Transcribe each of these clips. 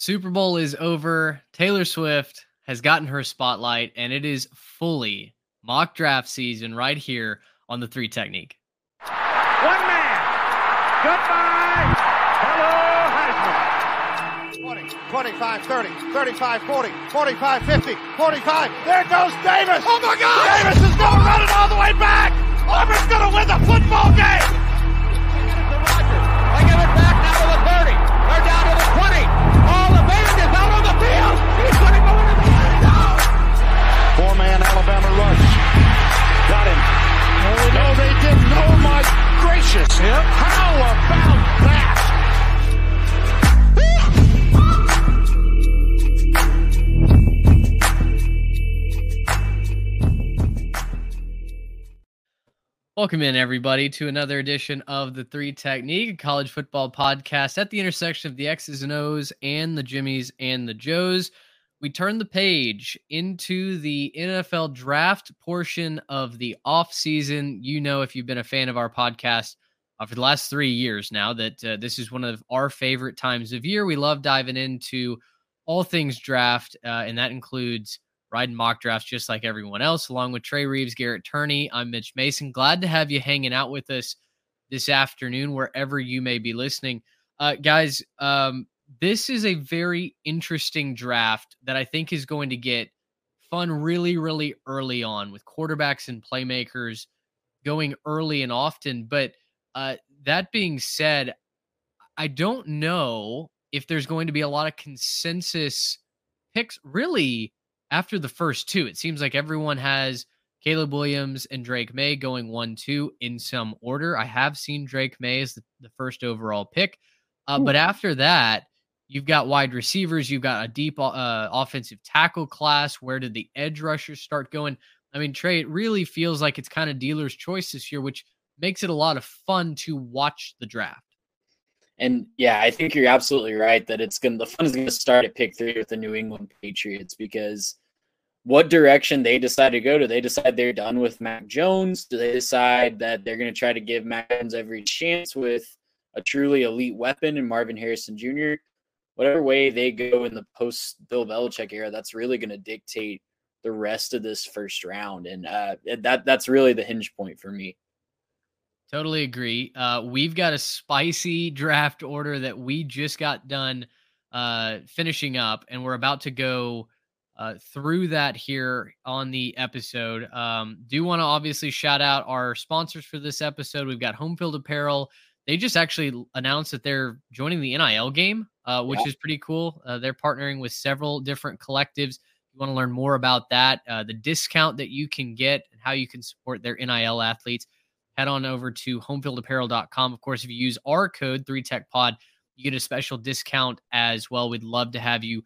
Super Bowl is over. Taylor Swift has gotten her spotlight, and it is fully mock draft season right here on the three technique. One man. Goodbye. Hello, Heisman. 20, 25, 30, 35, 40, 45, 50, 45. There goes Davis. Oh my God. Davis is going to run it all the way back. Auburn's going to win the football game. Alabama rush. Got him. No, they didn't. Oh my gracious. How about that? Welcome in, everybody, to another edition of the Three Technique, college football podcast at the intersection of the X's and O's and the Jimmies and the Joes. We turn the page into the NFL draft portion of the offseason. You know, if you've been a fan of our podcast uh, for the last three years now, that uh, this is one of our favorite times of year. We love diving into all things draft, uh, and that includes riding mock drafts just like everyone else, along with Trey Reeves, Garrett Turney. I'm Mitch Mason. Glad to have you hanging out with us this afternoon, wherever you may be listening. Uh, guys, um, this is a very interesting draft that I think is going to get fun really, really early on with quarterbacks and playmakers going early and often. But uh, that being said, I don't know if there's going to be a lot of consensus picks really after the first two. It seems like everyone has Caleb Williams and Drake Maye going one, two in some order. I have seen Drake Maye as the, the first overall pick. Uh, but after that, you've got wide receivers, you've got a deep uh, offensive tackle class. Where did the edge rushers start going? I mean, Trey, it really feels like it's kind of dealer's choice this year, which makes it a lot of fun to watch the draft. And yeah, I think you're absolutely right that it's going to, the fun is going to start at pick three with the New England Patriots because what direction they decide to go. Do they decide they're done with Mac Jones? Do they decide that they're going to try to give Mac Jones every chance with a truly elite weapon in Marvin Harrison Jr.? Whatever way they go in the post Bill Belichick era, that's really going to dictate the rest of this first round. And uh, that that's really the hinge point for me. Totally agree. Uh, we've got a spicy draft order that we just got done uh, finishing up, and we're about to go uh, through that here on the episode. Um, do want to obviously shout out our sponsors for this episode. We've got Homefield Apparel. They just actually announced that they're joining the NIL game, uh, which yeah. is pretty cool. Uh, they're partnering with several different collectives. If you want to learn more about that, uh, the discount that you can get, and how you can support their NIL athletes head on over to homefieldapparel.com. Of course, if you use our code 3TechPod, you get a special discount as well. We'd love to have you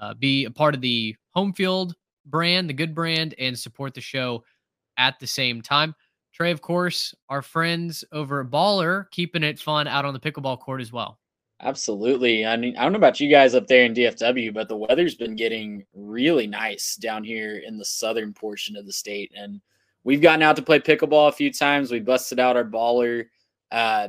uh, be a part of the Homefield brand, the good brand, and support the show at the same time. Trey, of course, our friends over at Baller keeping it fun out on the pickleball court as well. Absolutely. I mean, I don't know about you guys up there in DFW, but the weather's been getting really nice down here in the southern portion of the state. And we've gotten out to play pickleball a few times. We busted out our baller uh,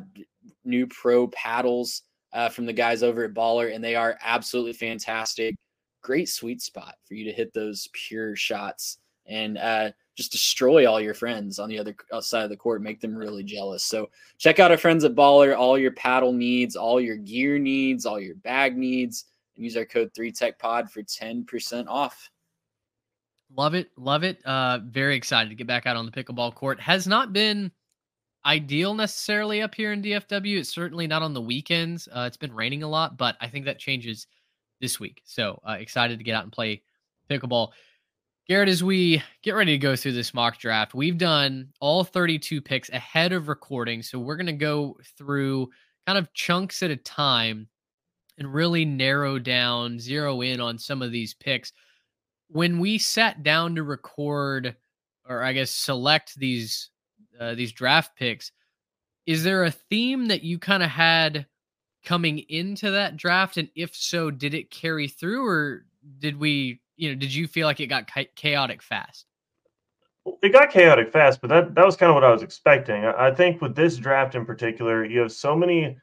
new pro paddles uh, from the guys over at Baller, and they are absolutely fantastic. Great sweet spot for you to hit those pure shots. And uh, just destroy all your friends on the other side of the court, make them really jealous. So check out our friends at Baller, all your paddle needs, all your gear needs, all your bag needs, and use our code 3TechPod for 10% off. Love it. Love it. Uh, very excited to get back out on the pickleball court. Has not been ideal necessarily up here in DFW. It's certainly not on the weekends. Uh, it's been raining a lot, but I think that changes this week. So uh, excited to get out and play pickleball. Garrett, as we get ready to go through this mock draft, we've done all 32 picks ahead of recording. So we're going to go through kind of chunks at a time and really narrow down, zero in on some of these picks. When we sat down to record, or I guess select these uh, these draft picks, is there a theme that you kind of had coming into that draft? And if so, did it carry through, or did we, you know, did you feel like it got chaotic fast? It got chaotic fast, but that that was kind of what I was expecting. I think with this draft in particular, you have so many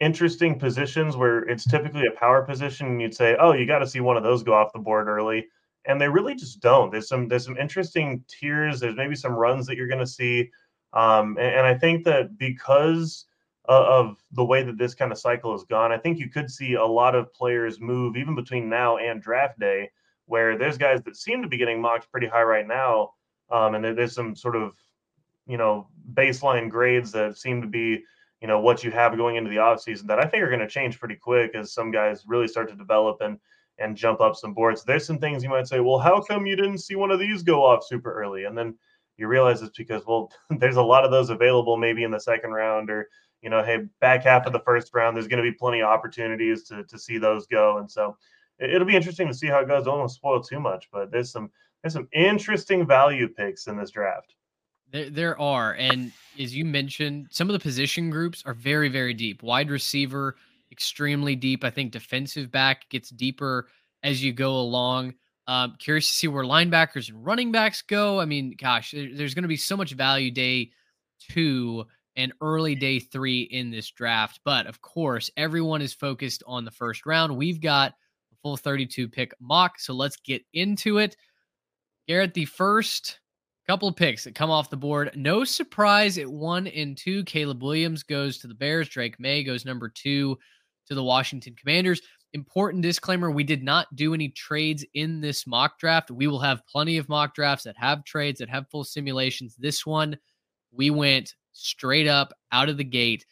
interesting positions where it's typically a power position, and you'd say, "Oh, you got to see one of those go off the board early," and they really just don't. There's some there's some interesting tiers. There's maybe some runs that you're going to see, um, and, and, I think that because of the way that this kind of cycle has gone, I think you could see a lot of players move even between now and draft day, where there's guys that seem to be getting mocked pretty high right now, um, and there's some sort of you know baseline grades that seem to be you know what you have going into the offseason that I think are going to change pretty quick as some guys really start to develop and and jump up some boards. There's some things you might say, well, how come you didn't see one of these go off super early? And then you realize it's because well, there's a lot of those available maybe in the second round or you know, hey, back half of the first round, there's going to be plenty of opportunities to to see those go. And so it, will be interesting to see how it goes. Don't want to spoil too much, but there's some there's some interesting value picks in this draft. There, there are, and as you mentioned, some of the position groups are very, very deep. Wide receiver, extremely deep. I think defensive back gets deeper as you go along. Um, curious to see where linebackers and running backs go. I mean, gosh, there, there's going to be so much value day two and early day three in this draft. But of course, everyone is focused on the first round. We've got full 32 pick mock. So let's get into it. Garrett, the first couple picks that come off the board. No surprise at one and two. Caleb Williams goes to the Bears. Drake Maye goes number two to the Washington Commanders. Important disclaimer we did not do any trades in this mock draft. We will have plenty of mock drafts that have trades, that have full simulations. This one, we went straight up out of the gate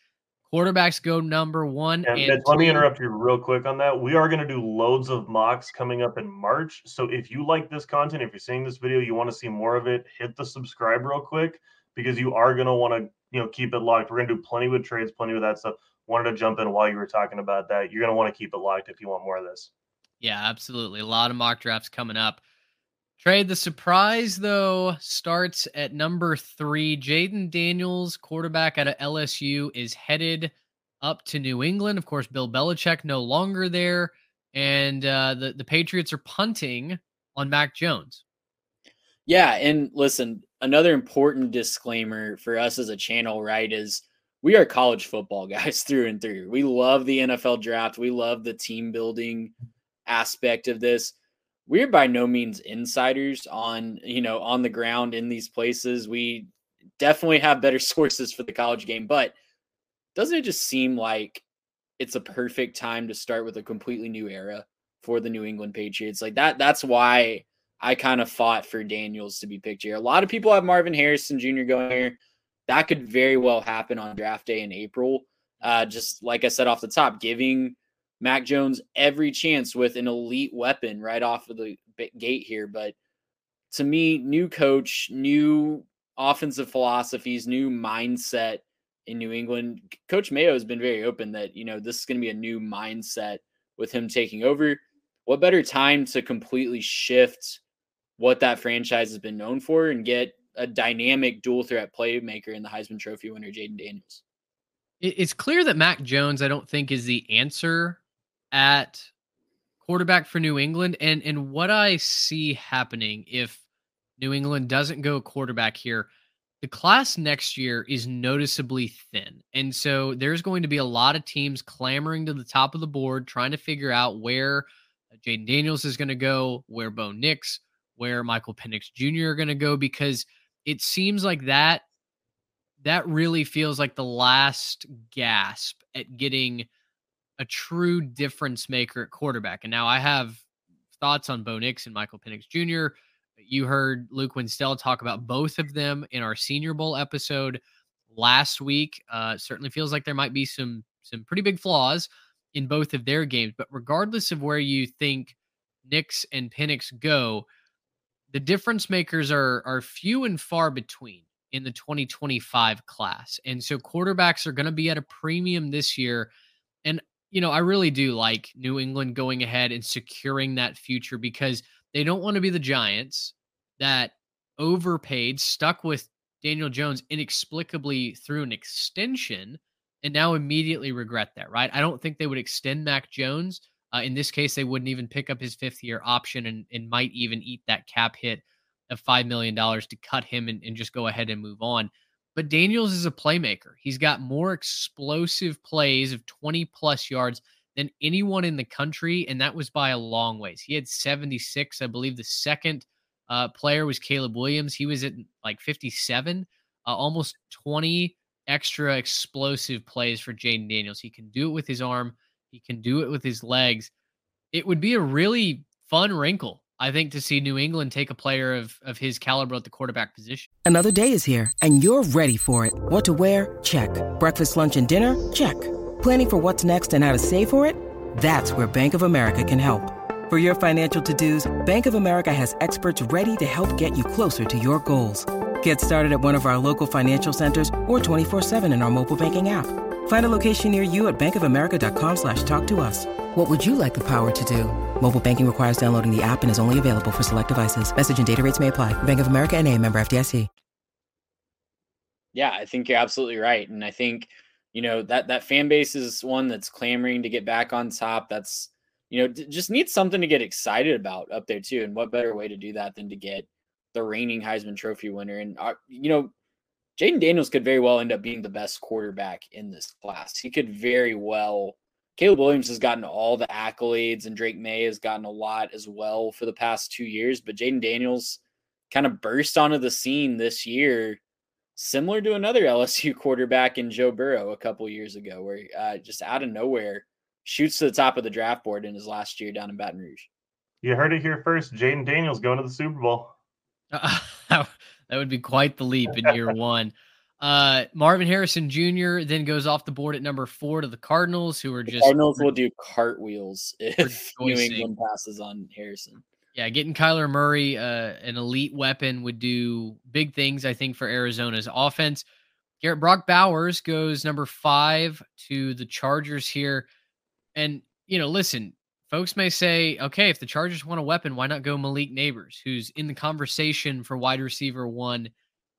Quarterbacks go number one. And, and let me interrupt you real quick on that. We are going to do loads of mocks coming up in March. So if you like this content, if you're seeing this video, you want to see more of it, hit the subscribe real quick because you are going to want to you know keep it locked. We're going to do plenty with trades, plenty with that stuff. Wanted to jump in while you were talking about that. You're going to want to keep it locked if you want more of this. Yeah, absolutely. A lot of mock drafts coming up. Trade the surprise though starts at number three. Jayden Daniels, quarterback out of LSU, is headed up to New England. Of course, Bill Belichick no longer there, and uh, the the Patriots are punting on Mac Jones. Yeah, and listen, another important disclaimer for us as a channel, right, is we are college football guys through and through. We love the NFL draft. We love the team building aspect of this we're by no means insiders on you know on the ground in these places. We definitely have better sources for the college game but doesn't it just seem like it's a perfect time to start with a completely new era for the new england patriots? Like that that's why i kind of fought for daniels to be picked here. A lot of people have marvin harrison jr going here. That could very well happen on draft day in april. Uh, just like i said off the top giving Mac Jones every chance with an elite weapon right off of the gate here. But to me, new coach, new offensive philosophies, new mindset in New England. Coach Mayo has been very open that, you know, this is going to be a new mindset with him taking over. What better time to completely shift what that franchise has been known for and get a dynamic dual threat playmaker in the Heisman Trophy winner, Jayden Daniels? It's clear that Mac Jones, I don't think, is the answer at quarterback for New England and and what I see happening if New England doesn't go quarterback here, the class next year is noticeably thin. And so there's going to be a lot of teams clamoring to the top of the board trying to figure out where uh, Jayden Daniels is going to go, where Bo Nix, where Michael Penix Jr. are going to go because it seems like that that really feels like the last gasp at getting a true difference maker at quarterback. And now I have thoughts on Bo Nix and Michael Penix Jr. You heard Luke Winstell talk about both of them in our Senior Bowl episode last week. Uh, certainly feels like there might be some some pretty big flaws in both of their games. But regardless of where you think Nix and Penix go, the difference makers are are few and far between in the 2025 class. And so quarterbacks are going to be at a premium this year. And you know, I really do like New England going ahead and securing that future because they don't want to be the Giants that overpaid, stuck with Daniel Jones inexplicably through an extension, and now immediately regret that, right? I don't think they would extend Mac Jones. Uh, in this case, they wouldn't even pick up his fifth year option and, and might even eat that cap hit of $5 million to cut him and, and just go ahead and move on. But Daniels is a playmaker. He's got more explosive plays of 20 plus yards than anyone in the country, and that was by a long ways. He had 76. I believe the second uh, player was Caleb Williams. He was at like 57, uh, almost 20 extra explosive plays for Jayden Daniels. He can do it with his arm, he can do it with his legs. It would be a really fun wrinkle I think to see New England take a player of of his caliber at the quarterback position. Another day is here and you're ready for it. What to wear? Check. Breakfast, lunch and dinner? Check. Planning for what's next and how to save for it? That's where Bank of America can help. For your financial to-dos, Bank of America has experts ready to help get you closer to your goals. Get started at one of our local financial centers or 24/7 in our mobile banking app. Find a location near you at bankofamerica.com slash talk to us. What would you like the power to do? Mobile banking requires downloading the app and is only available for select devices. Message and data rates may apply. Bank of America and a member FDIC. Yeah, I think you're absolutely right. And I think, you know, that that fan base is one that's clamoring to get back on top. That's, you know, just needs something to get excited about up there too. And what better way to do that than to get the reigning Heisman Trophy winner? And, uh, you know, Jayden Daniels could very well end up being the best quarterback in this class. He could very well. Caleb Williams has gotten all the accolades, and Drake Maye has gotten a lot as well for the past two years. But Jayden Daniels kind of burst onto the scene this year, similar to another LSU quarterback in Joe Burrow a couple years ago, where uh, just out of nowhere shoots to the top of the draft board in his last year down in Baton Rouge. You heard it here first. Jayden Daniels going to the Super Bowl. That would be quite the leap in year one. Uh, Marvin Harrison Jr. then goes off the board at number four to the Cardinals, who are just Cardinals will do cartwheels if New England passes on Harrison. Yeah, getting Kyler Murray, uh, an elite weapon, would do big things. I think for Arizona's offense. Garrett Brock Bowers goes number five to the Chargers here, and you know, listen, folks may say, okay, if the Chargers want a weapon, why not go Malik Nabers, who's in the conversation for wide receiver one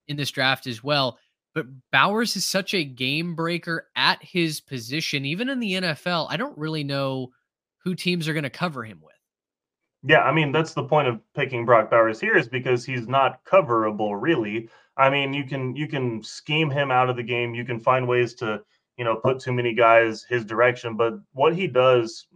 in this draft as well. But Bowers is such a game breaker at his position, even in the NFL. I don't really know who teams are going to cover him with. Yeah, I mean that's the point of picking Brock Bowers here is because he's not coverable really. I mean, you can you can scheme him out of the game. You can find ways to, you know, put too many guys his direction, but what he does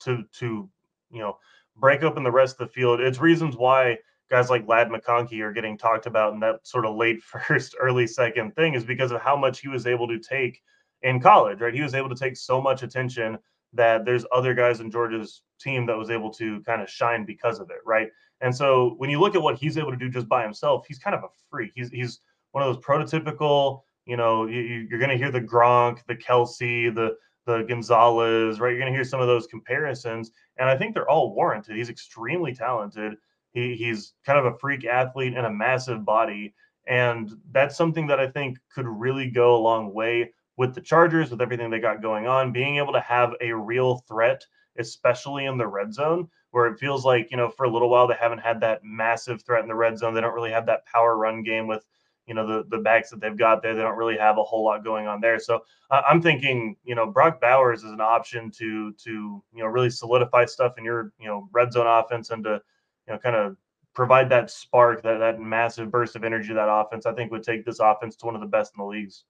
to to you know break open the rest of the field. It's reasons why guys like Ladd McConkey are getting talked about in that sort of late first, early second thing is because of how much he was able to take in college, right? He was able to take so much attention that there's other guys in Georgia's team that was able to kind of shine because of it, right? And so when you look at what he's able to do just by himself, he's kind of a freak. He's he's one of those prototypical, you know, you, are going to hear the Gronk, the Kelce, the the Gonzalez, right? You're going to hear some of those comparisons, and I think they're all warranted. He's extremely talented. He, he's kind of a freak athlete and a massive body, and that's something that I think could really go a long way with the Chargers, with everything they got going on. Being able to have a real threat, especially in the red zone, where it feels like you know for a little while they haven't had that massive threat in the red zone. They don't really have that power run game with you know the the backs that they've got there. They don't really have a whole lot going on there. So uh, I'm thinking, you know, Brock Bowers is an option to to you know really solidify stuff in your you know red zone offense and to you know kind of provide that spark, that that massive burst of energy that offense. I think would take this offense to one of the best in the leagues.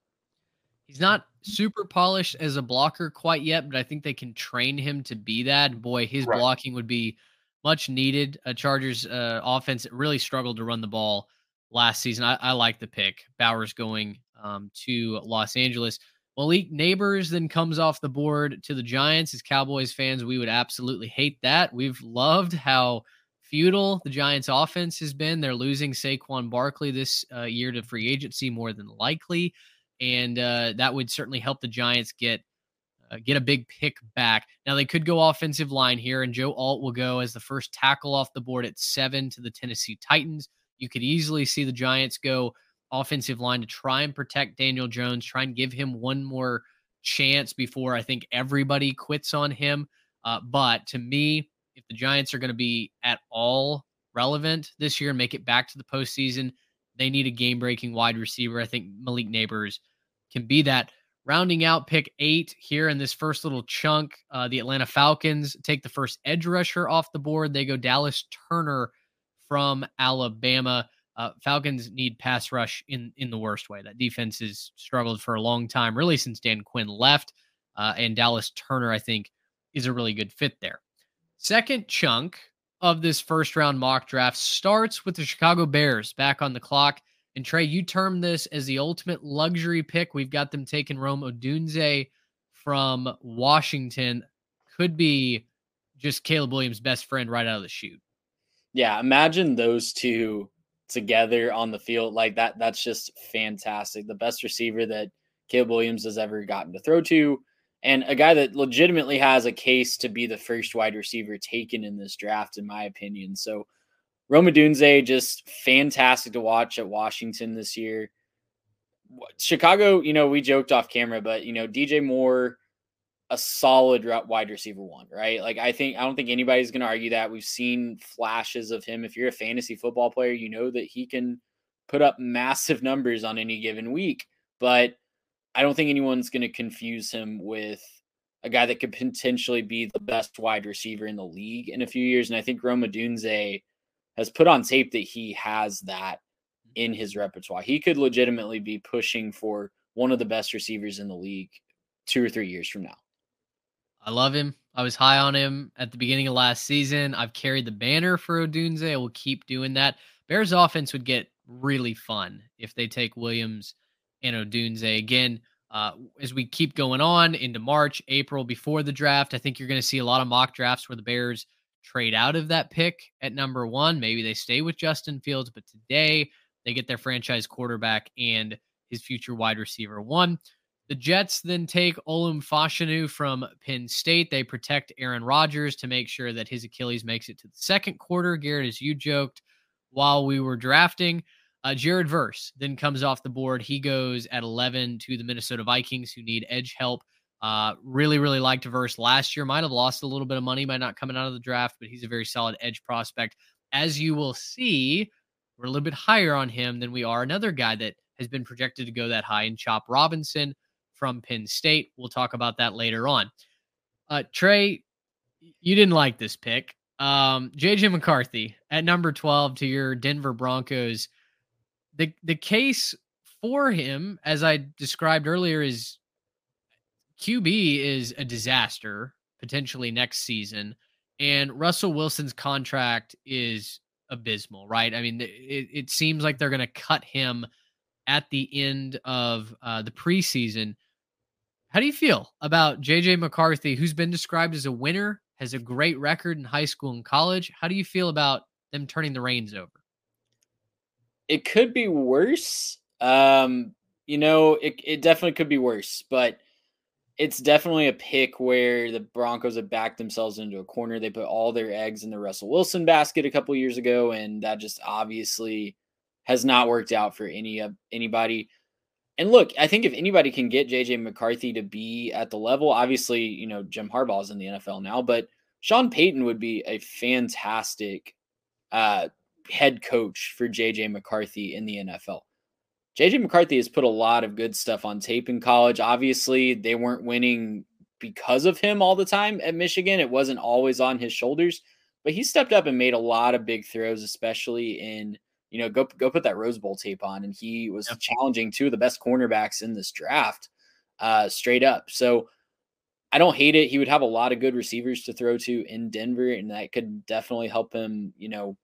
He's not super polished as a blocker quite yet, but I think they can train him to be that. Boy, his right. blocking would be much needed. A Chargers uh, offense really struggled to run the ball last season. I, I like the pick. Bowers going um, to Los Angeles. Malik Nabers then comes off the board to the Giants. As Cowboys fans, we would absolutely hate that. We've loved how futile the Giants' offense has been. They're losing Saquon Barkley this uh, year to free agency more than likely, and uh, that would certainly help the Giants get uh, get a big pick back. Now they could go offensive line here, and Joe Alt will go as the first tackle off the board at seven to the Tennessee Titans. You could easily see the Giants go offensive line to try and protect Daniel Jones, try and give him one more chance before I think everybody quits on him. Uh, but to me, if the Giants are going to be at all relevant this year and make it back to the postseason, they need a game breaking wide receiver. I think Malik Nabers can be that. Rounding out pick eight here in this first little chunk, uh, the Atlanta Falcons take the first edge rusher off the board. They go Dallas Turner from Alabama. Uh, Falcons need pass rush in in the worst way. That defense has struggled for a long time, really since Dan Quinn left. Uh, and Dallas Turner, I think, is a really good fit there. Second chunk of this first round mock draft starts with the Chicago Bears back on the clock. And Trey, you term this as the ultimate luxury pick. We've got them taking Rome Odunze from Washington. Could be just Caleb Williams' best friend right out of the chute. Yeah, imagine those two together on the field like that. That's just fantastic. The best receiver that Caleb Williams has ever gotten to throw to, and a guy that legitimately has a case to be the first wide receiver taken in this draft, in my opinion. So Roma Odunze, just fantastic to watch at Washington this year. Chicago, you know, we joked off camera, but you know, DJ Moore, a solid wide receiver one, right? Like I think I don't think anybody's going to argue that. We've seen flashes of him. If you're a fantasy football player, you know that he can put up massive numbers on any given week, but I don't think anyone's going to confuse him with a guy that could potentially be the best wide receiver in the league in a few years. And I think Roma Odunze has put on tape that he has that in mm-hmm. his repertoire. He could legitimately be pushing for one of the best receivers in the league two or three years from now. I love him. I was high on him at the beginning of last season. I've carried the banner for Odunze. I will keep doing that. Bears offense would get really fun if they take Williams and Odunze again. Uh, as we keep going on into March, April, before the draft, I think you're going to see a lot of mock drafts where the Bears trade out of that pick at number one. Maybe they stay with Justin Fields, but today they get their franchise quarterback and his future wide receiver one. The Jets then take Olu Fashanu from Penn State. They protect Aaron Rodgers to make sure that his Achilles makes it to the second quarter. Garrett, as you joked while we were drafting, uh, Jared Verse then comes off the board. He goes at 11 to the Minnesota Vikings, who need edge help. Uh, really, really liked Verse last year. Might have lost a little bit of money by not coming out of the draft, but he's a very solid edge prospect. As you will see, we're a little bit higher on him than we are another guy that has been projected to go that high in Chop Robinson from Penn State. We'll talk about that later on. Uh, Trey, you didn't like this pick. Um, JJ McCarthy at number 12 to your Denver Broncos. The the case for him, as I described earlier, is QB is a disaster potentially next season, and Russell Wilson's contract is abysmal, right? I mean, it, it seems like they're going to cut him at the end of uh, the preseason. How do you feel about JJ McCarthy, who's been described as a winner, has a great record in high school and college? How do you feel about them turning the reins over? It could be worse. Um, you know, it, it definitely could be worse, but it's definitely a pick where the Broncos have backed themselves into a corner. They put all their eggs in the Russell Wilson basket a couple years ago, and that just obviously has not worked out for any of anybody and look, I think if anybody can get JJ McCarthy to be at the level, obviously, you know, Jim Harbaugh's in the NFL now, but Sean Payton would be a fantastic uh, head coach for JJ McCarthy in the NFL. JJ McCarthy has put a lot of good stuff on tape in college. Obviously, they weren't winning because of him all the time at Michigan. It wasn't always on his shoulders, but he stepped up and made a lot of big throws, especially in you know, go go put that Rose Bowl tape on, and he was yep. challenging two of the best cornerbacks in this draft, uh, straight up. So I don't hate it. He would have a lot of good receivers to throw to in Denver, and that could definitely help him, you know,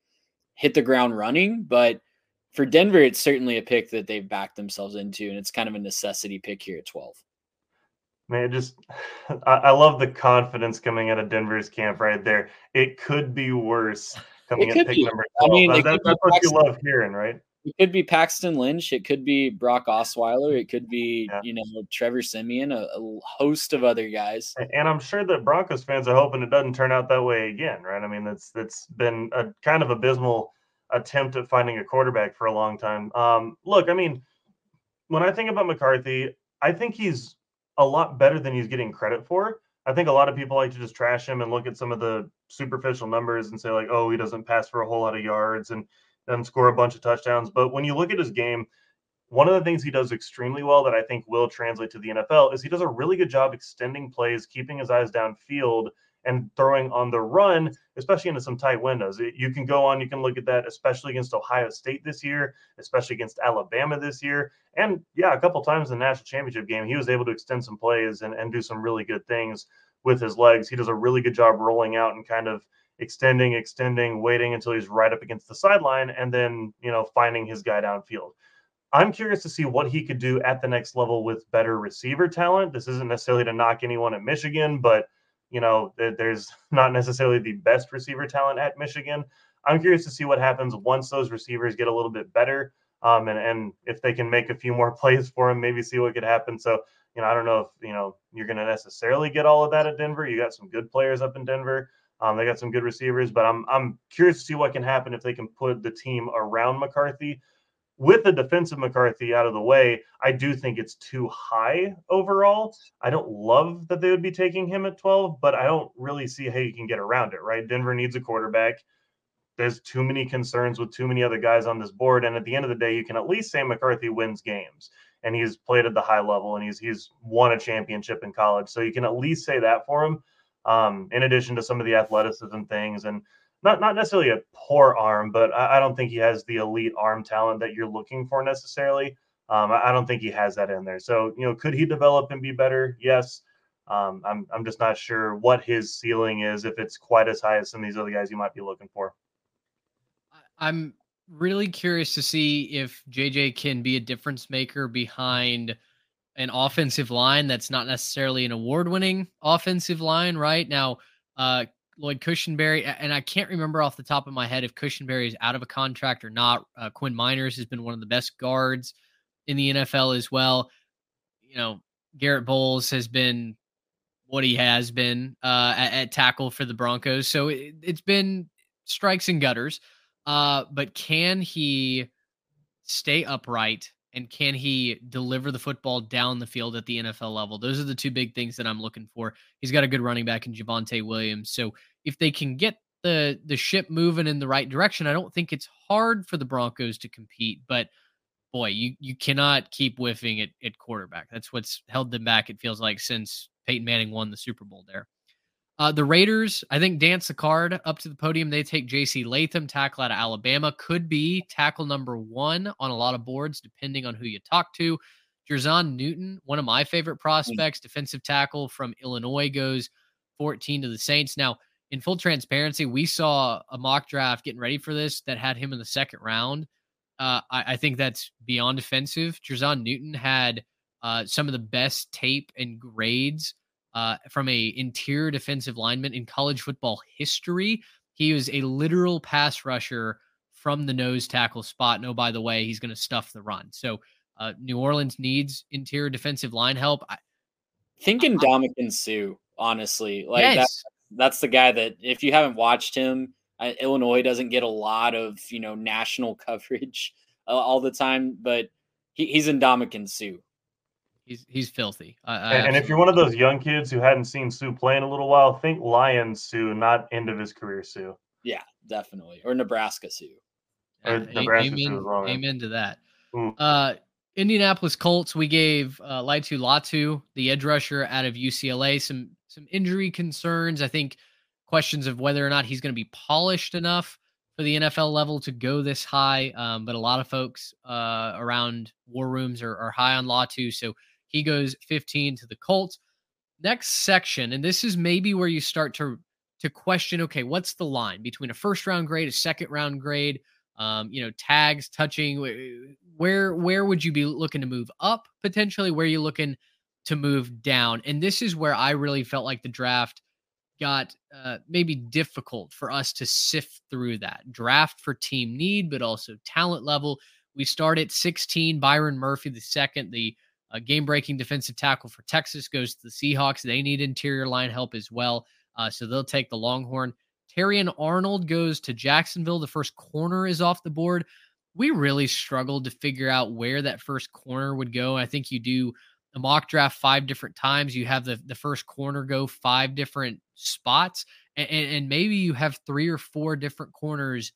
hit the ground running. But for mm-hmm. Denver, it's certainly a pick that they've backed themselves into, and it's kind of a necessity pick here at 12. Man, just I, I love the confidence coming out of Denver's camp right there. It could be worse coming at pick be. number 12. I mean, that, that's what you love hearing, right? It could be Paxton Lynch. It could be Brock Osweiler. It could be, yeah. you know, Trevor Siemian, a, a, host of other guys. And I'm sure that Broncos fans are hoping it doesn't turn out that way again, right? I mean, that's that's been a kind of abysmal attempt at finding a quarterback for a long time. Um, look, I mean, when I think about McCarthy, I think he's a lot better than he's getting credit for. I think a lot of people like to just trash him and look at some of the superficial numbers and say like, oh, he doesn't pass for a whole lot of yards and and score a bunch of touchdowns. But when you look at his game, one of the things he does extremely well that I think will translate to the NFL is he does a really good job extending plays, keeping his eyes downfield, and throwing on the run, especially into some tight windows. You can go on, you can look at that, especially against Ohio State this year, especially against Alabama this year. And yeah, a couple times in the national championship game, he was able to extend some plays and, and do some really good things with his legs. He does a really good job rolling out and kind of extending, extending, waiting until he's right up against the sideline, and then you know finding his guy downfield. I'm curious to see what he could do at the next level with better receiver talent. This isn't necessarily to knock anyone at Michigan, but you know there's not necessarily the best receiver talent at Michigan. I'm curious to see what happens once those receivers get a little bit better, um, and and if they can make a few more plays for him, maybe see what could happen. So you know, I don't know if you know you're going to necessarily get all of that at Denver. You got some good players up in Denver. Um, they got some good receivers, but I'm I'm curious to see what can happen if they can put the team around McCarthy. With the defensive McCarthy out of the way, I do think it's too high overall. I don't love that they would be taking him at 12, but I don't really see how you can get around it, right? Denver needs a quarterback. There's too many concerns with too many other guys on this board. And at the end of the day, you can at least say McCarthy wins games and he's played at the high level and he's he's won a championship in college. So you can at least say that for him um, in addition to some of the athleticism things and not not necessarily a poor arm, but I, I, don't think he has the elite arm talent that you're looking for necessarily. Um, I, I, don't think he has that in there. So you know, could he develop and be better? Yes. Um, I'm I'm just not sure what his ceiling is if it's quite as high as some of these other guys you might be looking for. I'm really curious to see if JJ can be a difference maker behind an offensive line that's not necessarily an award-winning offensive line right now. Uh, Lloyd Cushenberry, and I can't remember off the top of my head if Cushenberry is out of a contract or not. Uh, Quinn Meinerz has been one of the best guards in the NFL as well. You know, Garrett Bolles has been what he has been uh, at, at, tackle for the Broncos. So it, has been strikes and gutters. Uh, but can he stay upright and can he deliver the football down the field at the NFL level? Those are the two big things that I'm looking for. He's got a good running back in Javonte Williams. So if they can get the the ship moving in the right direction, I don't think it's hard for the Broncos to compete. But boy, you you cannot keep whiffing at, at quarterback. That's what's held them back, it feels like, since Peyton Manning won the Super Bowl there. Uh, the Raiders, I think, dance the card up to the podium. They take J.C. Latham, tackle out of Alabama. Could be tackle number one on a lot of boards, depending on who you talk to. Jer'Zhan Newton, one of my favorite hmm. prospects, defensive tackle from Illinois, goes 14 to the Saints. Now, in full transparency, we saw a mock draft getting ready for this that had him in the second round. Uh, I, I, think that's beyond offensive. Jer'Zhan Newton had uh, some of the best tape and grades uh, from a interior defensive lineman in college football history. He was a literal pass rusher from the nose tackle spot. No, by the way, he's going to stuff the run. So uh, New Orleans needs interior defensive line help. I, Thinking Ndamukong Suh, honestly, like yes. that, that's the guy that if you haven't watched him, uh, Illinois doesn't get a lot of you know national coverage uh, all the time, but he, he's Ndamukong Suh. He's he's filthy. I, and, and, if you're one of those young kids who hadn't seen Suh play in a little while, think Lions Suh, not end of his career Suh. Yeah, definitely. Or Nebraska Suh. Or Nebraska amen, Suh well, amen to that. Mm. Uh, Indianapolis Colts, we gave uh, Laiatu Latu, the edge rusher out of UCLA, some some injury concerns. I think questions of whether or not he's going to be polished enough for the NFL level to go this high. Um, but a lot of folks uh, around war rooms are, are high on Latu, so he goes 15 to the Colts. next section, and this is maybe where you start to to question, okay, what's the line between a first round grade, a second round grade, um, you know, tags, touching, where where would you be looking to move up potentially? Where are you looking to move down? And this is where I really felt like the draft got uh, maybe difficult for us to sift through that draft for team need, but also talent level. We start at 16. Byron Murphy, the second, the uh, game breaking defensive tackle for Texas, goes to the Seahawks. They need interior line help as well. Uh, so they'll take the Longhorn. Terrion Arnold goes to Jacksonville. The first corner is off the board. We really struggled to figure out where that first corner would go. I think you do a mock draft five different times. You have the, the first corner go five different spots, and, and maybe you have three or four different corners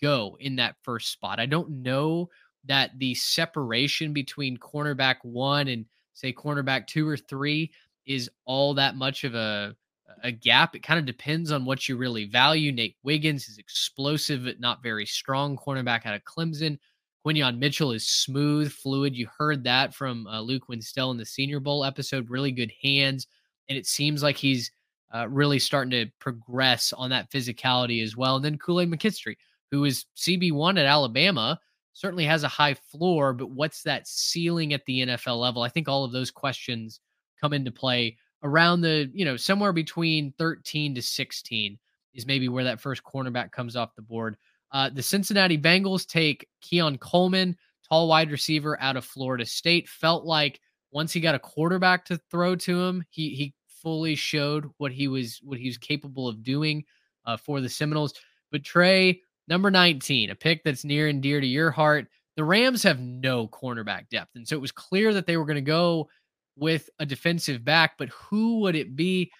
go in that first spot. I don't know that the separation between cornerback one and say cornerback two or three is all that much of a a gap. It kind of depends on what you really value. Nate Wiggins is explosive, but not very strong cornerback out of Clemson. Quinyon Mitchell is smooth, fluid. You heard that from uh, Luke Winstell in the Senior Bowl episode. Really good hands, and it seems like he's uh, really starting to progress on that physicality as well. And then Kool Aid McKinstry, who is CB one at Alabama, certainly has a high floor, but what's that ceiling at the NFL level? I think all of those questions come into play around the, you know, somewhere between 13 to 16 is maybe where that first cornerback comes off the board. Uh, the Cincinnati Bengals take Keon Coleman, tall wide receiver out of Florida State. Felt like once he got a quarterback to throw to him, he he fully showed what he was what he was capable of doing uh, for the Seminoles. But Trey, number 19, a pick that's near and dear to your heart. The Rams have no cornerback depth, and so it was clear that they were going to go with a defensive back. But who would it be?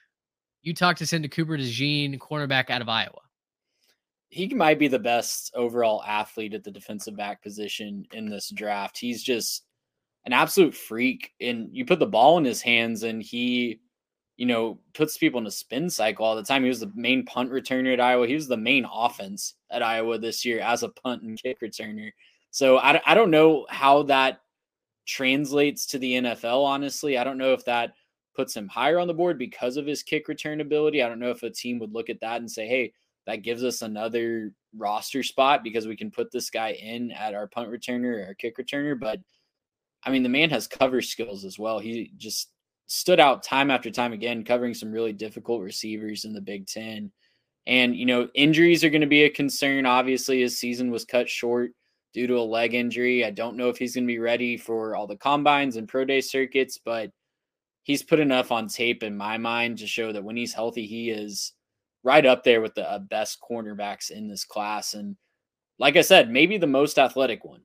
You talked us into Cooper DeJean, cornerback out of Iowa he might be the best overall athlete at the defensive back position in this draft. He's just an absolute freak. And you put the ball in his hands and he, you know, puts people in a spin cycle all the time. He was the main punt returner at Iowa. He was the main offense at Iowa this year as a punt and kick returner. So I, I don't know how that translates to the NFL, honestly. I don't know if that puts him higher on the board because of his kick return ability. I don't know if a team would look at that and say, hey, that gives us another roster spot because we can put this guy in at our punt returner or our kick returner. But I mean, the man has cover skills as well. He just stood out time after time again, covering some really difficult receivers in the Big Ten. And, you know, injuries are going to be a concern. Obviously, his season was cut short due to a leg injury. I don't know if he's going to be ready for all the combines and pro day circuits, but he's put enough on tape in my mind to show that when he's healthy, he is right up there with the uh, best cornerbacks in this class. And like I said, maybe the most athletic one.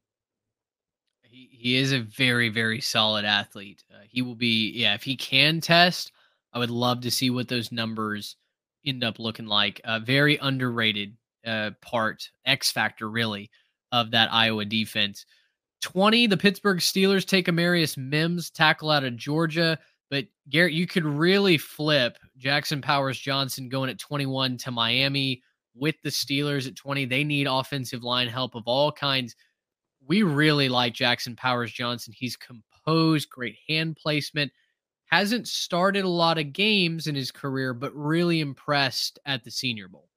He, he is a very, very solid athlete. Uh, he will be, yeah, if he can test, I would love to see what those numbers end up looking like. A very underrated uh, part, X factor, really, of that Iowa defense. 20, the Pittsburgh Steelers take Amarius Mims, tackle out of Georgia. But Garrett, you could really flip Jackson Powers Johnson going at 21 to Miami with the Steelers at 20. They need offensive line help of all kinds. We really like Jackson Powers Johnson. He's composed, great hand placement. Hasn't started a lot of games in his career, but really impressed at the Senior Bowl.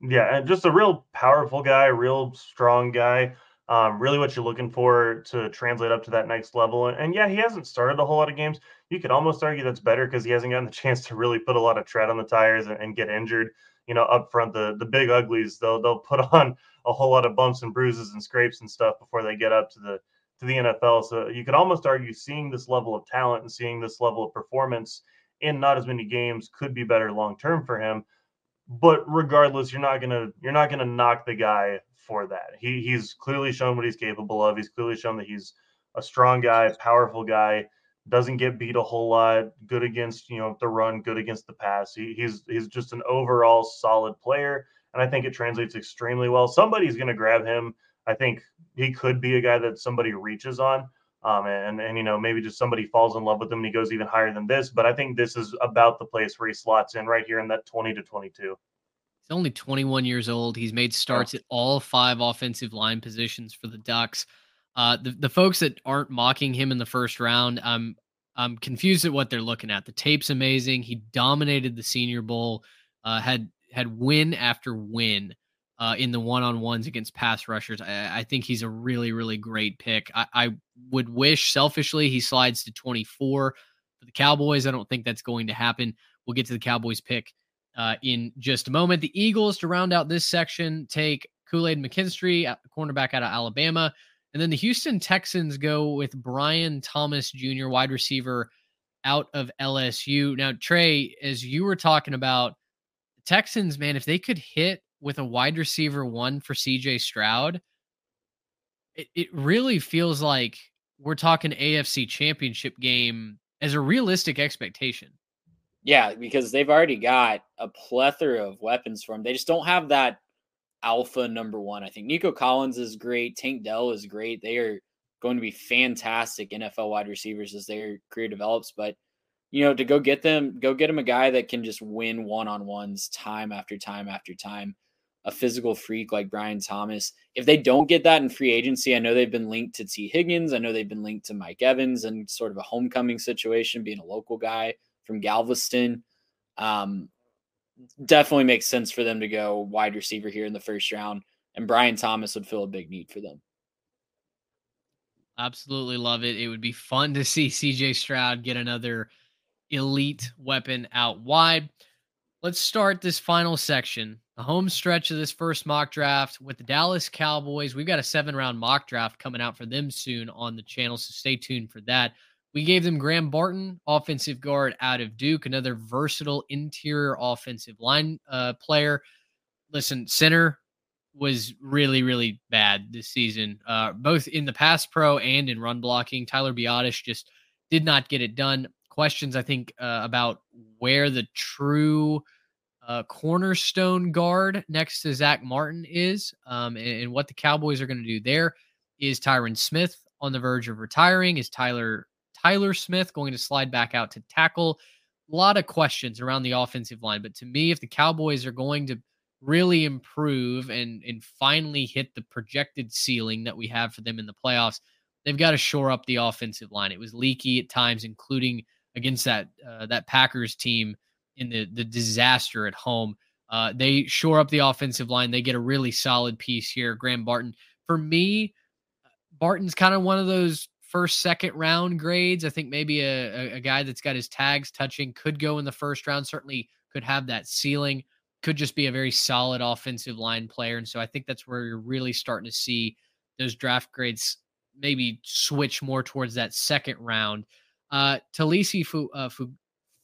Yeah, and just a real powerful guy, real strong guy um, really what you're looking for to translate up to that next level. And, and, yeah, he hasn't started a whole lot of games. You could almost argue that's better because he hasn't gotten the chance to really put a lot of tread on the tires and, and, get injured. You know, up front, the the big uglies they'll they'll put on a whole lot of bumps and bruises and scrapes and stuff before they get up to the to the NFL. So you could almost argue seeing this level of talent and seeing this level of performance in not as many games could be better long term for him. But regardless, you're not gonna you're not gonna knock the guy for that. He he's clearly shown what he's capable of. He's clearly shown that he's a strong guy, powerful guy, doesn't get beat a whole lot, good against, you know, the run, good against the pass. He, he's he's just an overall solid player and I think it translates extremely well. Somebody's going to grab him. I think he could be a guy that somebody reaches on. Um, and and you know maybe just somebody falls in love with him and he goes even higher than this. But I think this is about the place where he slots in right here in that 20 to 22. He's only 21 years old. He's made starts at all five offensive line positions for the Ducks. Uh, the the folks that aren't mocking him in the first round, um, I'm confused at what they're looking at. The tape's amazing. He dominated the Senior Bowl, uh, had had win after win uh, in the one on ones against pass rushers. I, I, think he's a really, really great pick. I, I, would wish selfishly he slides to 24 for the Cowboys. I don't think that's going to happen. We'll get to the Cowboys pick uh, in just a moment. The Eagles, to round out this section, take Kool Aid McKinstry, cornerback out of Alabama. And then the Houston Texans go with Brian Thomas Jr., wide receiver out of LSU. Now, Trey, as you were talking about, Texans, man, if they could hit with a wide receiver one for CJ Stroud, it, it really feels like we're talking AFC championship game as a realistic expectation. Yeah, because they've already got a plethora of weapons for him. They just don't have that alpha number one. I think Nico Collins is great. Tank Dell is great. They are going to be fantastic NFL wide receivers as their career develops. But you know, to go get them, go get them a guy that can just win one on ones time after time after time. A physical freak like Brian Thomas. If they don't get that in free agency, I know they've been linked to Tee Higgins. I know they've been linked to Mike Evans and sort of a homecoming situation, being a local guy from Galveston. Um, definitely makes sense for them to go wide receiver here in the first round. And Brian Thomas would fill a big need for them. Absolutely love it. It would be fun to see CJ Stroud get another elite weapon out wide. Let's start this final section, the home stretch of this first mock draft with the Dallas Cowboys. We've got a seven round mock draft coming out for them soon on the channel, so stay tuned for that. We gave them Graham Barton, offensive guard out of Duke, another versatile interior offensive line uh, player. Listen, center was really, really bad this season, uh, both in the pass pro and in run blocking. Tyler Biadasz just did not get it done. Questions, I think, uh, about where the true uh, cornerstone guard next to Zack Martin is um, and, and, what the Cowboys are going to do there. Is Tyron Smith on the verge of retiring? Is Tyler Tyler Smith going to slide back out to tackle. A lot of questions around the offensive line, but to me, if the Cowboys are going to really improve and and finally hit the projected ceiling that we have for them in the playoffs, they've got to shore up the offensive line. It was leaky at times, including against that uh, that Packers team in the the disaster at home. Uh, they shore up the offensive line. They get a really solid piece here. Graham Barton. For me, Barton's kind of one of those first, second round grades. I think maybe a, a, guy that's got his tags touching could go in the first round, certainly could have that ceiling, could just be a very solid offensive line player. And so I think that's where you're really starting to see those draft grades maybe switch more towards that second round. Uh, Taliese Fu, uh, Fu,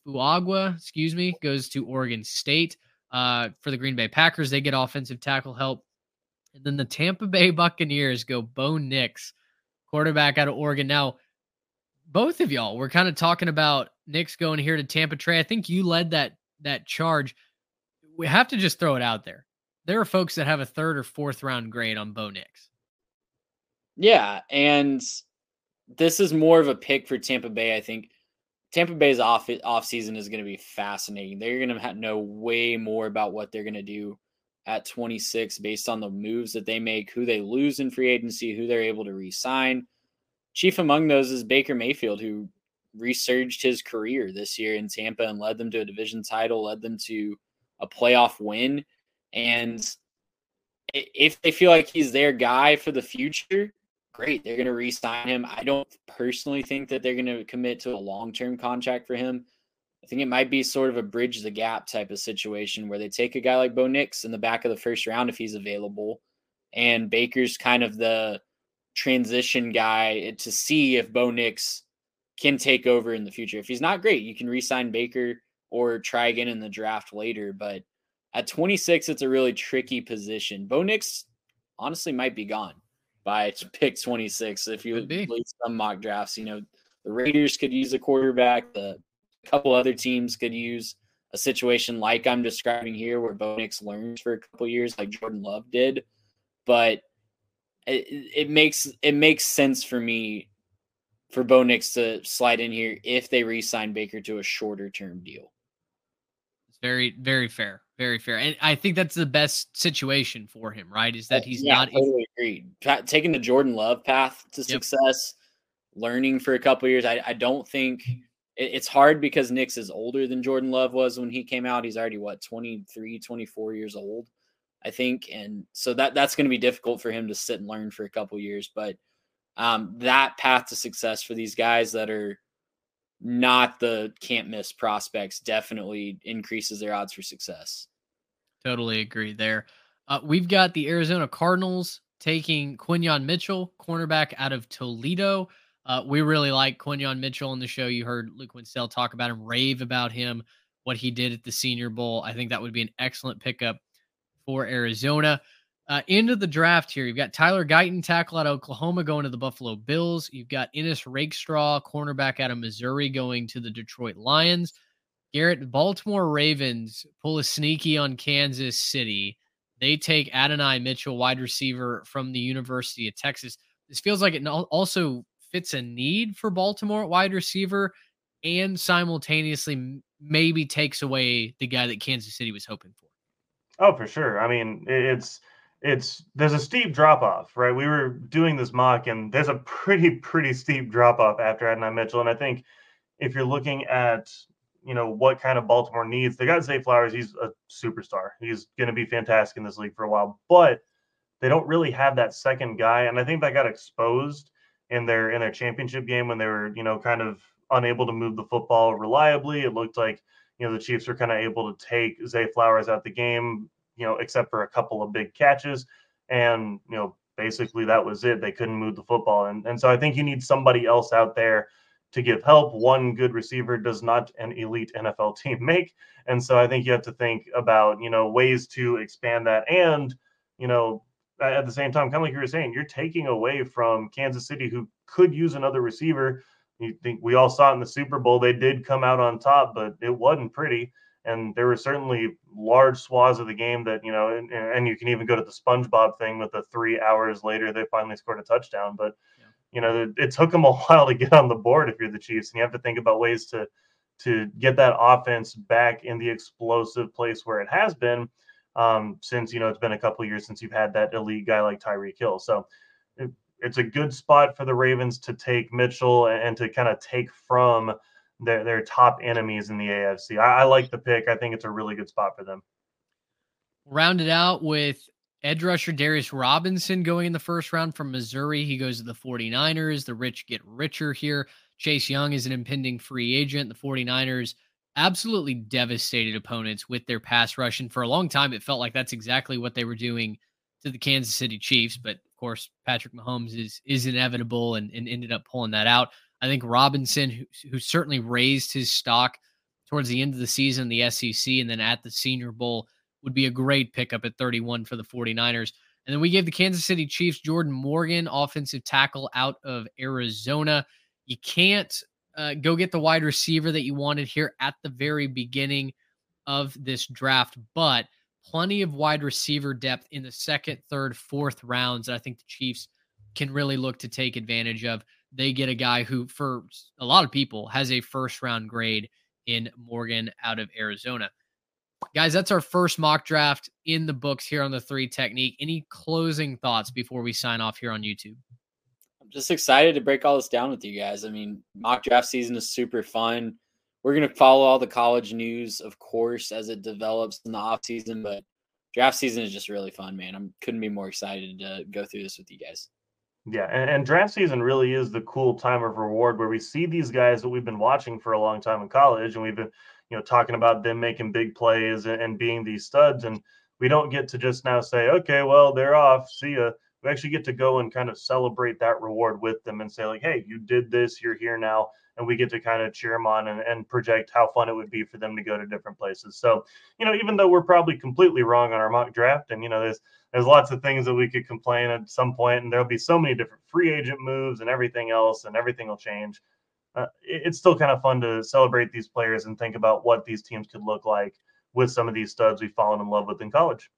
Fuaga, excuse me, goes to Oregon State. Uh, for the Green Bay Packers, they get offensive tackle help. And then the Tampa Bay Buccaneers go Bo Nix quarterback out of Oregon. Now, both of y'all were kind of talking about Nix going here to Tampa. Trey, I think you led that that charge. We have to just throw it out there. There are folks that have a third or fourth round grade on Bo Nix. Yeah, and this is more of a pick for Tampa Bay. I think Tampa Bay's off off season is going to be fascinating. They're going to know way more about what they're going to do at 26 based on the moves that they make, who they lose in free agency, who they're able to re-sign. Chief among those is Baker Mayfield, who resurged his career this year in Tampa and led them to a division title, led them to a playoff win. And if they feel like he's their guy for the future, great. They're going to re-sign him. I don't personally think that they're going to commit to a long-term contract for him. I think it might be sort of a bridge the gap type of situation where they take a guy like Bo Nix in the back of the first round if he's available, and Baker's kind of the transition guy to see if Bo Nix can take over in the future. If he's not great, you can re-sign Baker or try again in the draft later. But at 26, it's a really tricky position. Bo Nix honestly might be gone by pick 26. If you lead some mock drafts, you know, the Raiders could use a quarterback, the a couple other teams could use a situation like I'm describing here, where Bo Nix learns for a couple years, like Jordan Love did. But it, it makes it makes sense for me for Bo Nix to slide in here if they re-sign Baker to a shorter term deal. It's very very fair, very fair, and I think that's the best situation for him. Right? Is that oh, he's yeah, not totally agreed. Taking the Jordan Love path to yep. success learning for a couple years. I, I don't think it, it's hard because Nix is older than Jordan Love was when he came out. He's already what 23, 24 years old, I think, and so that that's going to be difficult for him to sit and learn for a couple years. But um, that path to success for these guys that are not the can't miss prospects definitely increases their odds for success. Totally agree there. Uh, we've got the Arizona Cardinals taking Quinyon Mitchell, cornerback out of Toledo. Uh, we really like Quinyon Mitchell on the show. You heard Luke Winsell talk about him, rave about him, what he did at the Senior Bowl. I think that would be an excellent pickup for Arizona. Uh, into the draft here, you've got Tyler Guyton, tackle out of Oklahoma, going to the Buffalo Bills. You've got Ennis Rakestraw, cornerback out of Missouri, going to the Detroit Lions. Garrett, Baltimore Ravens pull a sneaky on Kansas City. They take Adonai Mitchell, wide receiver from the University of Texas. This feels like it also fits a need for Baltimore wide receiver and simultaneously maybe takes away the guy that Kansas City was hoping for. Oh, for sure. I mean, it's it's there's a steep drop off, right? We were doing this mock, and there's a pretty pretty steep drop off after Adonai Mitchell, and I think if you're looking at you know what kind of Baltimore needs, they got Zay Flowers. He's a superstar. He's going to be fantastic in this league for a while, but they don't really have that second guy, and I think that got exposed in their in their championship game when they were you know kind of unable to move the football reliably. It looked like you know the Chiefs were kind of able to take Zay Flowers out the game you know, except for a couple of big catches. And, you know, basically that was it. They couldn't move the football. And, and so I think you need somebody else out there to give help. One good receiver does not an elite NFL team make. And so I think you have to think about, you know, ways to expand that. And, you know, at the same time, kind of like you were saying, you're taking away from Kansas City, who could use another receiver. You think we all saw it in the Super Bowl. They did come out on top, but it wasn't pretty and there were certainly large swaths of the game that you know and, and, you can even go to the spongebob thing with the three hours later they finally scored a touchdown but yeah. you know it, it, took them a while to get on the board if you're the chiefs and you have to think about ways to to get that offense back in the explosive place where it has been um, since you know it's been a couple years since you've had that elite guy like Tyreek Hill so it, it's a good spot for the Ravens to take Mitchell and, and to kind of take from their their top enemies in the AFC. I, I like the pick. I think it's a really good spot for them. Rounded out with edge rusher Darius Robinson going in the first round from Missouri. He goes to the 49ers. The rich get richer here. Chase Young is an impending free agent. The 49ers absolutely devastated opponents with their pass rush. And for a long time, it felt like that's exactly what they were doing to the Kansas City Chiefs. But of course, Patrick Mahomes is is inevitable and, and ended up pulling that out. I think Robinson, who, who certainly raised his stock towards the end of the season, the SEC, and then at the Senior Bowl, would be a great pickup at 31 for the 49ers. And then we gave the Kansas City Chiefs Jordan Morgan, offensive tackle out of Arizona. You can't uh, go get the wide receiver that you wanted here at the very beginning of this draft, but plenty of wide receiver depth in the second, third, fourth rounds that I think the Chiefs can really look to take advantage of they get a guy who, for a lot of people, has a first round grade in Morgan out of Arizona. Guys, that's our first mock draft in the books here on the three technique. Any closing thoughts before we sign off here on YouTube? Just excited to break all this down with you guys. I mean, mock draft season is super fun. We're going to follow all the college news, of course, as it develops in the off season, but draft season is just really fun, man. I couldn't be more excited to go through this with you guys. Yeah, and, and, draft season really is the cool time of reward where we see these guys that we've been watching for a long time in college, and we've been, you know, talking about them making big plays and, and being these studs, and we don't get to just now say, okay, well, they're off, see ya. We actually get to go and kind of celebrate that reward with them and say, like, hey, you did this, you're here now, and we get to kind of cheer them on and, and project how fun it would be for them to go to different places. So, you know, even though we're probably completely wrong on our mock draft, and you know, there's there's lots of things that we could complain at some point, and there'll be so many different free agent moves and everything else, and everything will change. Uh, it's still kind of fun to celebrate these players and think about what these teams could look like with some of these studs we've fallen in love with in college.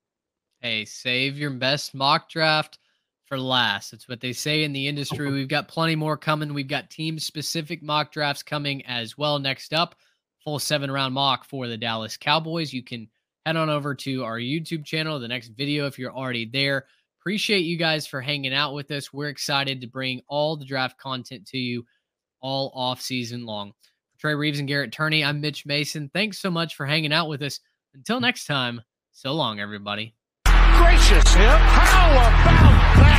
Hey, save your best mock draft for last. It's what they say in the industry. We've got plenty more coming. We've got team specific mock drafts coming as well. Next up, full seven round mock for the Dallas Cowboys. You can head on over to our YouTube channel, the next video, if you're already there. Appreciate you guys for hanging out with us. We're excited to bring all the draft content to you all off season long. For Trey Reeves and Garrett Turney, I'm Mitch Mason. Thanks so much for hanging out with us. Until next time, so long, everybody. Gracious, how about that?